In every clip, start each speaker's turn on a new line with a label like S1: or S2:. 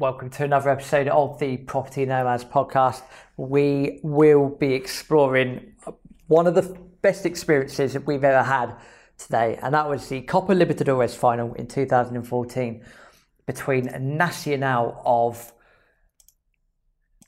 S1: Welcome to another episode of the Property Nomads podcast. We will be exploring one of the best experiences that we've ever had today, and that was the Copa Libertadores final in 2014 between Nacional of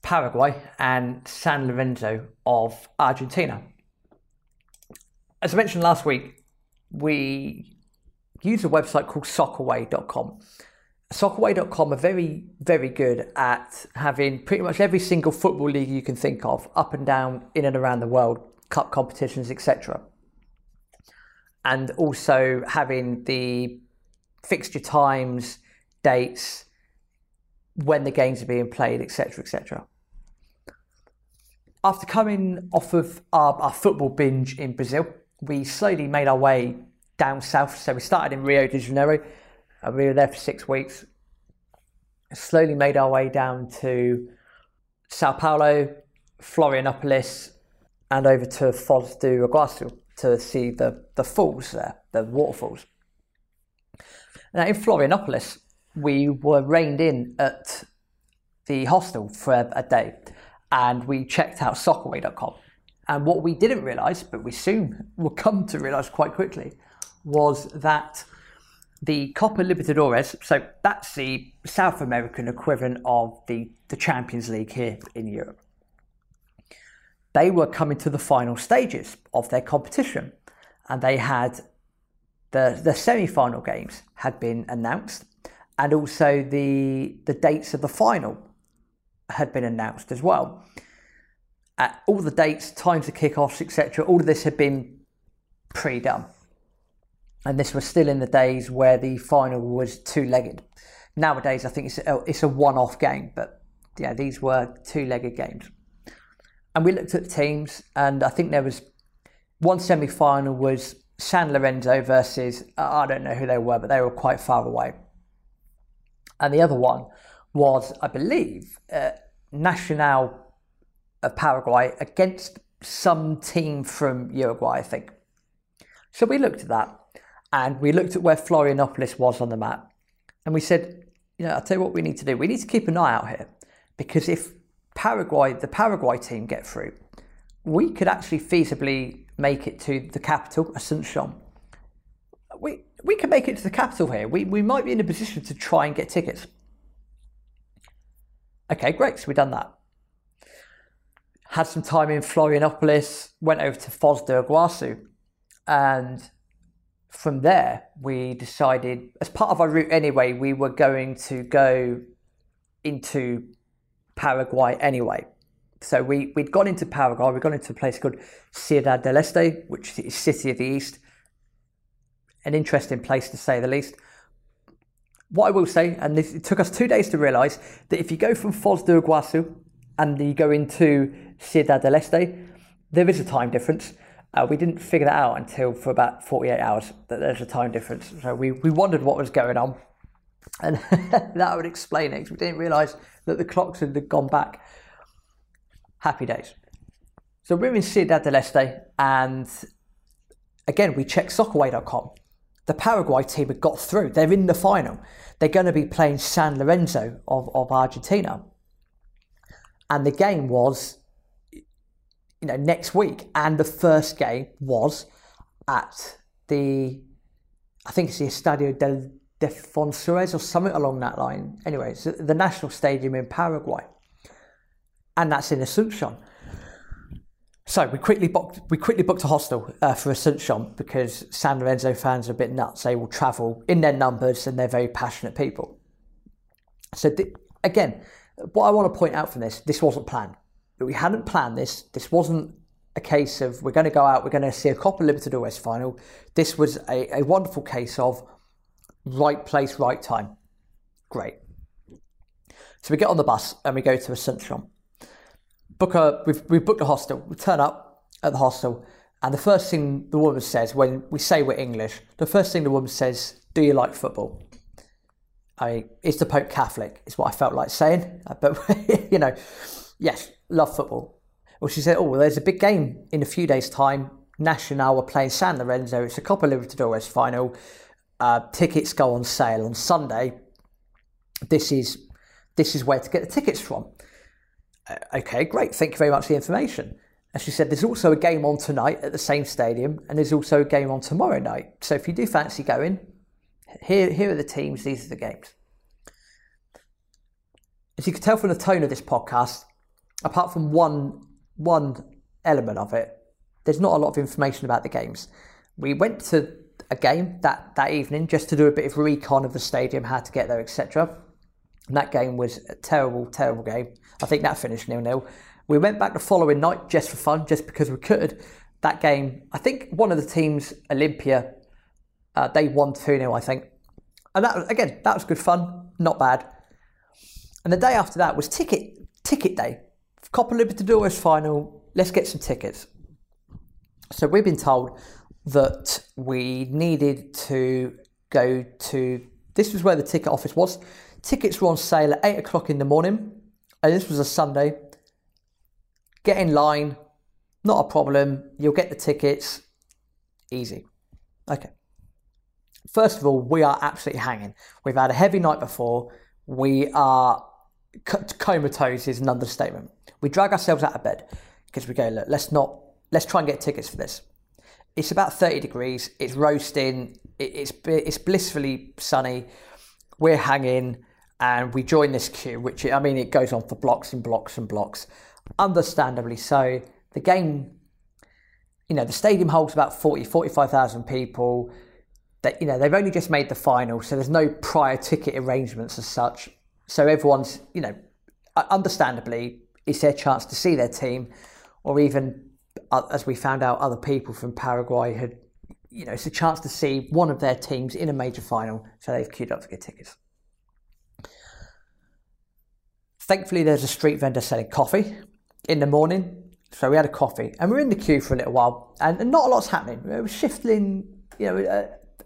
S1: Paraguay and San Lorenzo of Argentina. As I mentioned last week, we use a website called soccerway.com Soccerway.com are very, very good at having pretty much every single football league you can think of, up and down, in and around the world, cup competitions, etc. And also having the fixture times, dates, when the games are being played, etc., etc. After coming off of our, our football binge in Brazil, we slowly made our way down south. So we started in Rio de Janeiro uh, we were there for six weeks. Slowly made our way down to Sao Paulo, Florianopolis, and over to Foz do Iguaçu to see the, the falls there, the waterfalls. Now, in Florianopolis, we were reined in at the hostel for a, a day and we checked out soccerway.com. And what we didn't realise, but we soon will come to realise quite quickly, was that the Copa Libertadores, so that's the South American equivalent of the, the Champions League here in Europe. They were coming to the final stages of their competition and they had the, the semi final games had been announced and also the, the dates of the final had been announced as well. Uh, all the dates, times of kickoffs, etc., all of this had been pre done and this was still in the days where the final was two-legged. Nowadays, I think it's a, it's a one-off game, but yeah, these were two-legged games. And we looked at the teams, and I think there was one semi-final was San Lorenzo versus I don't know who they were, but they were quite far away. And the other one was, I believe, uh, Nacional of Paraguay against some team from Uruguay, I think. So we looked at that and we looked at where Florianopolis was on the map, and we said, you know, I'll tell you what we need to do. We need to keep an eye out here because if Paraguay, the Paraguay team, get through, we could actually feasibly make it to the capital, Asuncion. We we can make it to the capital here. We we might be in a position to try and get tickets. Okay, great. So we've done that. Had some time in Florianopolis, went over to Foz do Iguaçu, and from there, we decided, as part of our route anyway, we were going to go into Paraguay anyway. So we, we'd gone into Paraguay, we'd gone into a place called Ciudad del Este, which is City of the East. An interesting place to say the least. What I will say, and this, it took us two days to realise, that if you go from Foz do Iguaçu and you go into Ciudad del Este, there is a time difference. Uh, we didn't figure that out until for about 48 hours that there's a time difference. So we, we wondered what was going on. And that would explain it. We didn't realise that the clocks had gone back. Happy days. So we're in Ciudad del Este, and again, we checked soccerway.com. The Paraguay team had got through. They're in the final. They're going to be playing San Lorenzo of, of Argentina. And the game was you know, next week. And the first game was at the, I think it's the Estadio del Defensores or something along that line. Anyway, it's the national stadium in Paraguay. And that's in Asuncion. So we quickly booked we quickly booked a hostel uh, for Asuncion because San Lorenzo fans are a bit nuts. They will travel in their numbers and they're very passionate people. So again, what I want to point out from this, this wasn't planned. We hadn't planned this. This wasn't a case of we're going to go out, we're going to see a Copa Libertadores final. This was a, a wonderful case of right place, right time. Great. So we get on the bus and we go to Asuncion. Book a, we've, we've booked a hostel. We turn up at the hostel, and the first thing the woman says when we say we're English, the first thing the woman says, "Do you like football?" I mean, is the Pope Catholic? Is what I felt like saying, but you know, yes, love football. Well, she said, oh, well, there's a big game in a few days' time. Nacional are playing San Lorenzo. It's a Copa Libertadores final. Uh, tickets go on sale on Sunday. This is this is where to get the tickets from. Uh, okay, great. Thank you very much for the information. And she said, There's also a game on tonight at the same stadium, and there's also a game on tomorrow night. So if you do fancy going, here, here are the teams, these are the games. As you can tell from the tone of this podcast, apart from one, one element of it, there's not a lot of information about the games. We went to a game that, that evening just to do a bit of recon of the stadium, how to get there, etc. And that game was a terrible, terrible game. I think that finished nil nil. We went back the following night just for fun, just because we could. That game, I think one of the teams, Olimpia, uh, they won 2 0, I think. And that again, that was good fun, not bad. And the day after that was ticket ticket day. Copa Libertadores final. Let's get some tickets. So we've been told that we needed to go to. This was where the ticket office was. Tickets were on sale at eight o'clock in the morning, and this was a Sunday. Get in line, not a problem. You'll get the tickets, easy. Okay. First of all, we are absolutely hanging. We've had a heavy night before. We are comatose is an understatement. We drag ourselves out of bed because we go, look, let's not, let's try and get tickets for this. It's about 30 degrees. It's roasting. It's it's blissfully sunny. We're hanging, and we join this queue, which I mean, it goes on for blocks and blocks and blocks. Understandably so. The game, you know, the stadium holds about 40, 45,000 people. That you know, they've only just made the final, so there's no prior ticket arrangements as such. So everyone's, you know, understandably, it's their chance to see their team, or even uh, as we found out, other people from Paraguay had, you know, it's a chance to see one of their teams in a major final, so they've queued up to get tickets. Thankfully, there's a street vendor selling coffee in the morning, so we had a coffee, and we are in the queue for a little while, and, not a lot's happening. We are shifting, you know,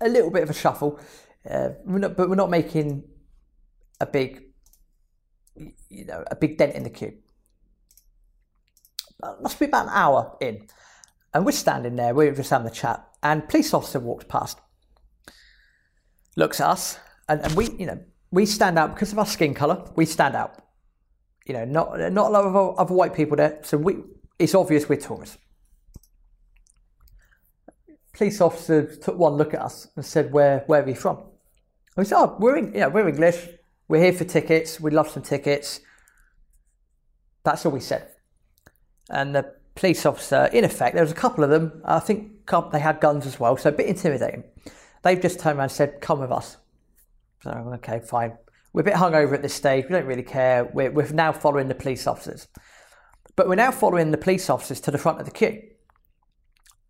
S1: a, a little bit of a shuffle, uh, we're not, but we're not making a big, you know, a big dent in the queue Uh, must be about an hour in. And we're standing there, we're just having a chat, and police officer walks past, looks at us, and, and we, you know, we stand out because of our skin colour. We stand out. You know, not not a lot of other white people there, so we it's obvious we're tourists. Police officer took one look at us and said, "Where where are you from?" we said, "Oh, we're in, yeah, we're English. We're here for tickets. We'd love some tickets." That's all we said and the police officer, in effect, there was a couple of them. I think they had guns as well, so a bit intimidating. They've just turned around and said, "Come with us." So okay, fine. We're a bit hungover at this stage. We don't really care. We're, we're now following the police officers, but we're now following the police officers to the front of the queue,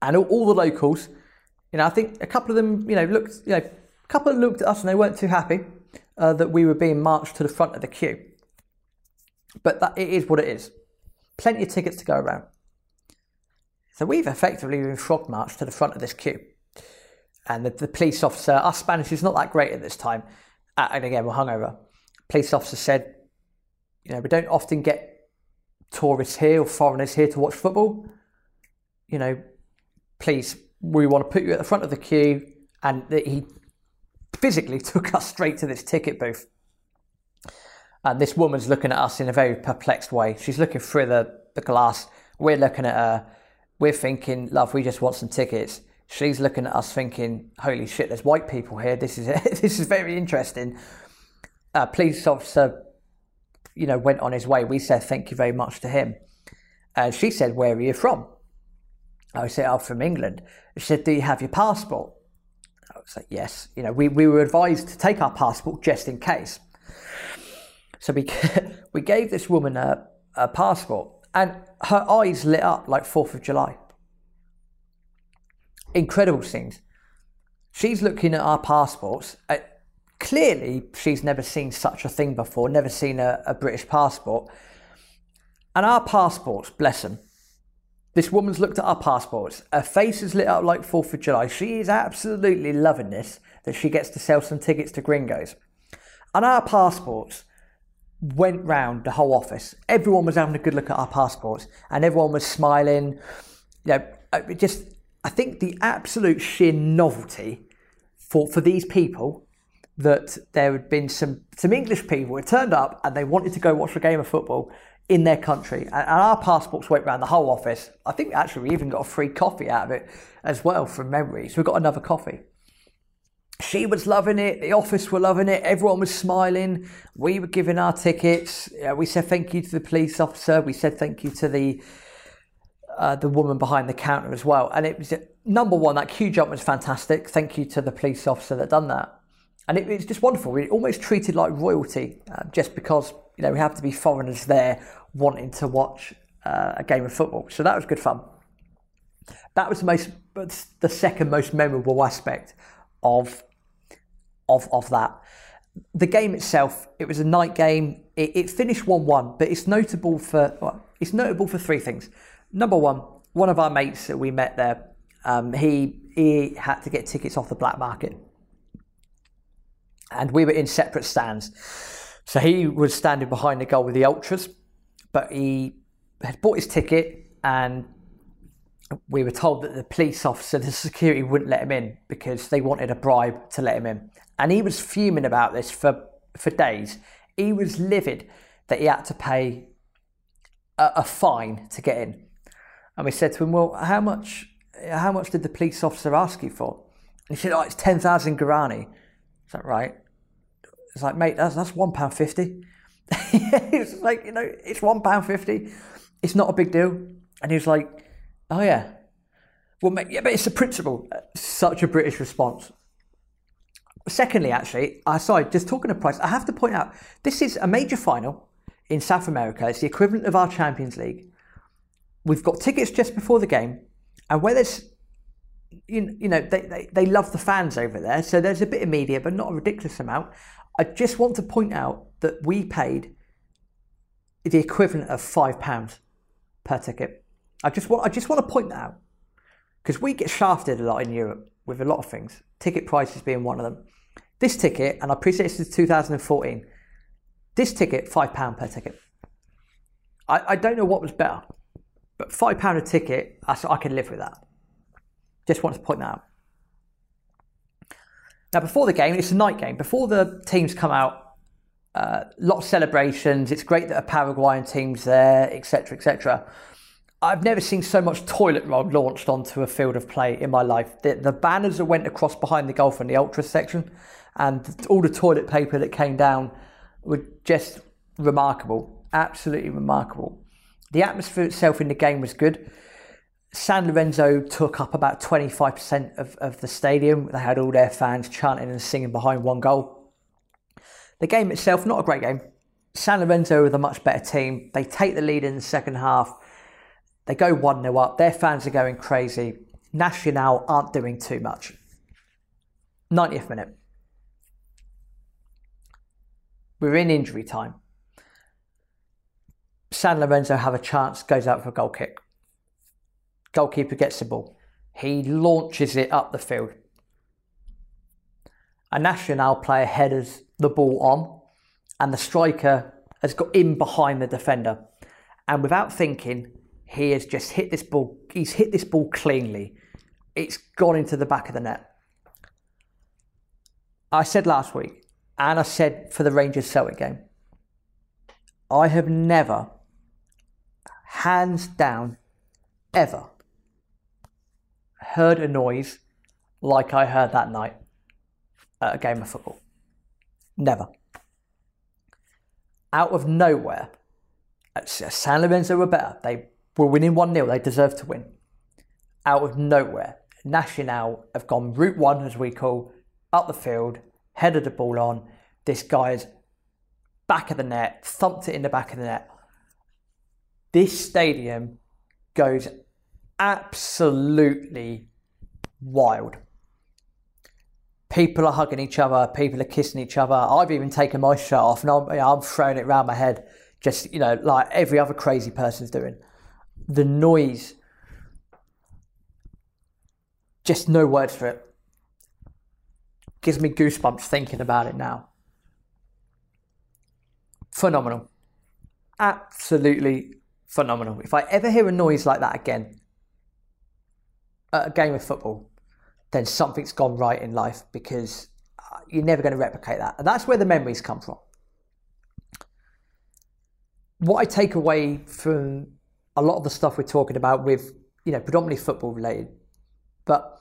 S1: and all, all the locals. You know, I think a couple of them, you know, looked, you know, a couple looked at us and they weren't too happy uh, that we were being marched to the front of the queue. But that it is what it is plenty of tickets to go around. So we've effectively been frog marched to the front of this queue. And the, the police officer, our Spanish is not that great at this time. Uh, and again, we're hungover. Police officer said, you know, we don't often get tourists here or foreigners here to watch football. You know, please, we want to put you at the front of the queue. And he physically took us straight to this ticket booth. And this woman's looking at us in a very perplexed way. She's looking through the, the glass. We're looking at her. We're thinking, love, we just want some tickets. She's looking at us thinking, holy shit, there's white people here. This is this is very interesting. Uh, police officer, you know, went on his way. We said thank you very much to him. And she said, where are you from? I said, I'm from England. She said, do you have your passport? I was like, yes. You know, we, we were advised to take our passport just in case. So we we gave this woman a, a passport, and her eyes lit up like Fourth of July. Incredible scenes. She's looking at our passports. Uh, clearly, she's never seen such a thing before. Never seen a, a British passport. And our passports, bless them. This woman's looked at our passports. Her face is lit up like 4th of July. She is absolutely loving this that she gets to sell some tickets to gringos. And our passports went round the whole office. Everyone was having a good look at our passports, and everyone was smiling. You know, just I think the absolute sheer novelty for for these people that there had been some some English people had turned up and they wanted to go watch a game of football in their country, and, our passports went around the whole office. I think actually we even got a free coffee out of it as well from memory. So we got another coffee. She was loving it. The office were loving it. Everyone was smiling. We were giving our tickets. we said thank you to the police officer. We said thank you to the uh, the woman behind the counter as well. And it was number one. That queue jump was fantastic. Thank you to the police officer that done that. And it, was just wonderful. We almost treated like royalty, uh, just because you know we have to be foreigners there wanting to watch uh, a game of football. So that was good fun. That was the most, the second most memorable aspect of of of that. The game itself, it was a night game. It, it finished one one, but it's notable for well, it's notable for three things. Number one, one of our mates that we met there, um, he he had to get tickets off the black market, and we were in separate stands. So he was standing behind the goal with the ultras, but he had bought his ticket and we were told that the police officer, the security wouldn't let him in because they wanted a bribe to let him in. And he was fuming about this for, for days. He was livid that he had to pay a, a fine to get in. And we said to him, Well, how much how much did the police officer ask you for? And he said, Oh, it's 10,000 guarani. Is that right? It's like, mate, that's, that's £1.50. it's like, you know, it's £1.50. It's not a big deal. And he was like, Oh, yeah. Well, yeah, but it's a principle. Uh, such a British response. Secondly, actually, I sorry, just talking of price, I have to point out this is a major final in South America. It's the equivalent of our Champions League. We've got tickets just before the game, and where there's you, you know they, they, they love the fans over there, so there's a bit of media, but not a ridiculous amount. I just want to point out that we paid the equivalent of five pounds per ticket. I just want I just want to point that out because we get shafted a lot in Europe with a lot of things. Ticket prices being one of them. This ticket, and I appreciate this is 2014. This ticket, five pound per ticket. I, I don't know what was better, but five pound a ticket, I, I can live with that. Just want to point that out. Now, before the game, it's a night game. Before the teams come out, a uh, lot of celebrations. It's great that a Paraguayan team's there, etc., etc. I've never seen so much toilet roll launched onto a field of play in my life. The, the, banners that went across behind the golf and the ultra section, and all the toilet paper that came down were just remarkable. Absolutely remarkable. The atmosphere itself in the game was good. San Lorenzo took up about 25% of, of the stadium. They had all their fans chanting and singing behind one goal. The game itself, not a great game. San Lorenzo are the much better team. They take the lead in the second half. They go 1 0 up. Their fans are going crazy. Nacional aren't doing too much. 90th minute. We're in injury time. San Lorenzo have a chance, goes out for a goal kick. Goalkeeper gets the ball. He launches it up the field. A Nacional player headers the ball on, and the striker has got in behind the defender. And without thinking, he has just hit this ball. He's hit this ball cleanly. It's gone into the back of the net. I said last week, and I said for the Rangers Celtic game, I have never, hands down, ever heard a noise like I heard that night at a game of football. Never. Out of nowhere, San Lorenzo were better. They were winning 1 0. They deserved to win. Out of nowhere, Nacional have gone route one, as we call, up the field, headed the ball on. This guy's back of the net, thumped it in the back of the net. This stadium goes absolutely wild. People are hugging each other, people are kissing each other. I've even taken my shirt off and I'm, you know, I'm throwing it around my head, just, you know, like every other crazy person's doing. The noise, just no words for it. Gives me goosebumps thinking about it now. Phenomenal. Absolutely phenomenal. If I ever hear a noise like that again, at a game of football, then something's gone right in life because uh, you're never going to replicate that. And that's where the memories come from. What I take away from a lot of the stuff we're talking about with, you know, predominantly football related, but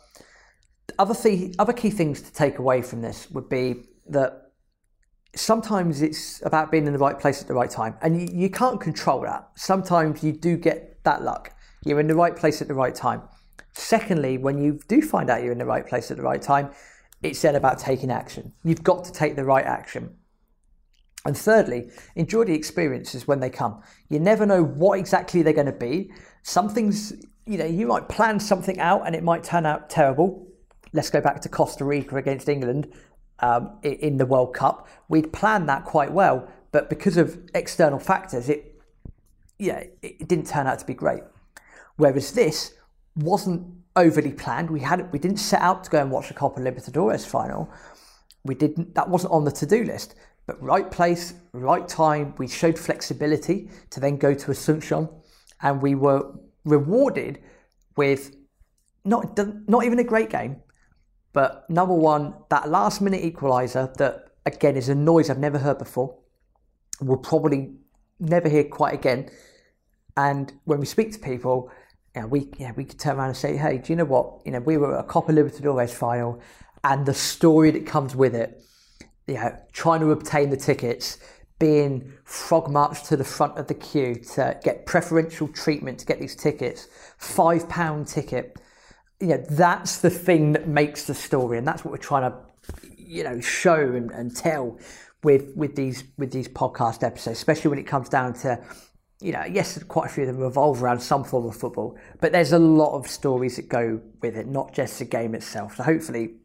S1: other, th- other key things to take away from this would be that sometimes it's about being in the right place at the right time, and you, you can't control that. Sometimes you do get that luck. You're in the right place at the right time. Secondly, when you do find out you're in the right place at the right time, it's then about taking action. You've got to take the right action. And thirdly, enjoy the experiences when they come. You never know what exactly they're going to be. Some things, you know, you might plan something out and it might turn out terrible. Let's go back to Costa Rica against England um, in the World Cup. We'd planned that quite well, but because of external factors, it, yeah, it didn't turn out to be great. Whereas this wasn't overly planned. We had we didn't set out to go and watch the Copa Libertadores final. We didn't. That wasn't on the to-do list. But right place, right time. We showed flexibility to then go to Asuncion, and we were rewarded with not not even a great game, but number one, that last minute equaliser that again is a noise I've never heard before. We'll probably never hear quite again. And when we speak to people, you know, we yeah, we could turn around and say, hey, do you know what? You know, we were a Copa Libertadores final, and the story that comes with it, you know, trying to obtain the tickets, being frog marched to the front of the queue to get preferential treatment to get these tickets, five pound ticket. You know, that's the thing that makes the story, and that's what we're trying to, you know, show and, and tell with with these with these podcast episodes, especially when it comes down to you know, yes, quite a few of them revolve around some form of football, but there's a lot of stories that go with it, not just the game itself. So hopefully,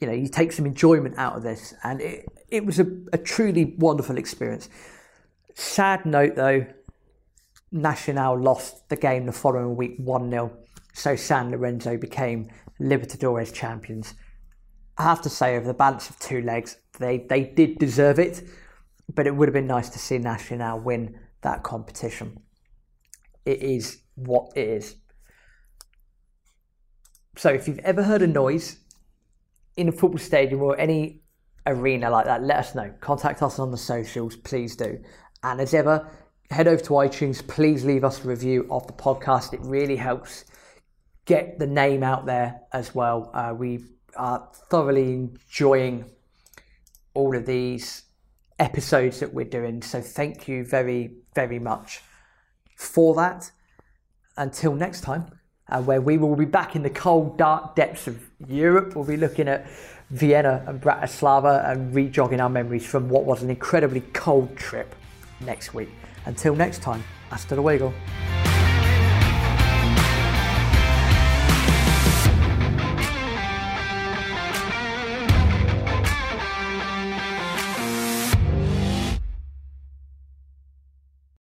S1: you know, you take some enjoyment out of this, and it, it was a, a truly wonderful experience. Sad note though, Nacional lost the game the following week 1 0, so San Lorenzo became Libertadores champions. I have to say, over the balance of two legs, they, they did deserve it but it would have been nice to see Nacional win that competition. It is what it is. So if you've ever heard a noise in a football stadium or any arena like that, let us know. Contact us on the socials, please do. And as ever, head over to iTunes, please leave us a review of the podcast. It really helps get the name out there as well. Uh, we are thoroughly enjoying all of these episodes that we're doing. So thank you very, very much for that. Until next time, uh, where we will be back in the cold, dark depths of Europe. We'll be looking at Vienna and Bratislava and rejogging our memories from what was an incredibly cold trip next week. Until next time, hasta luego.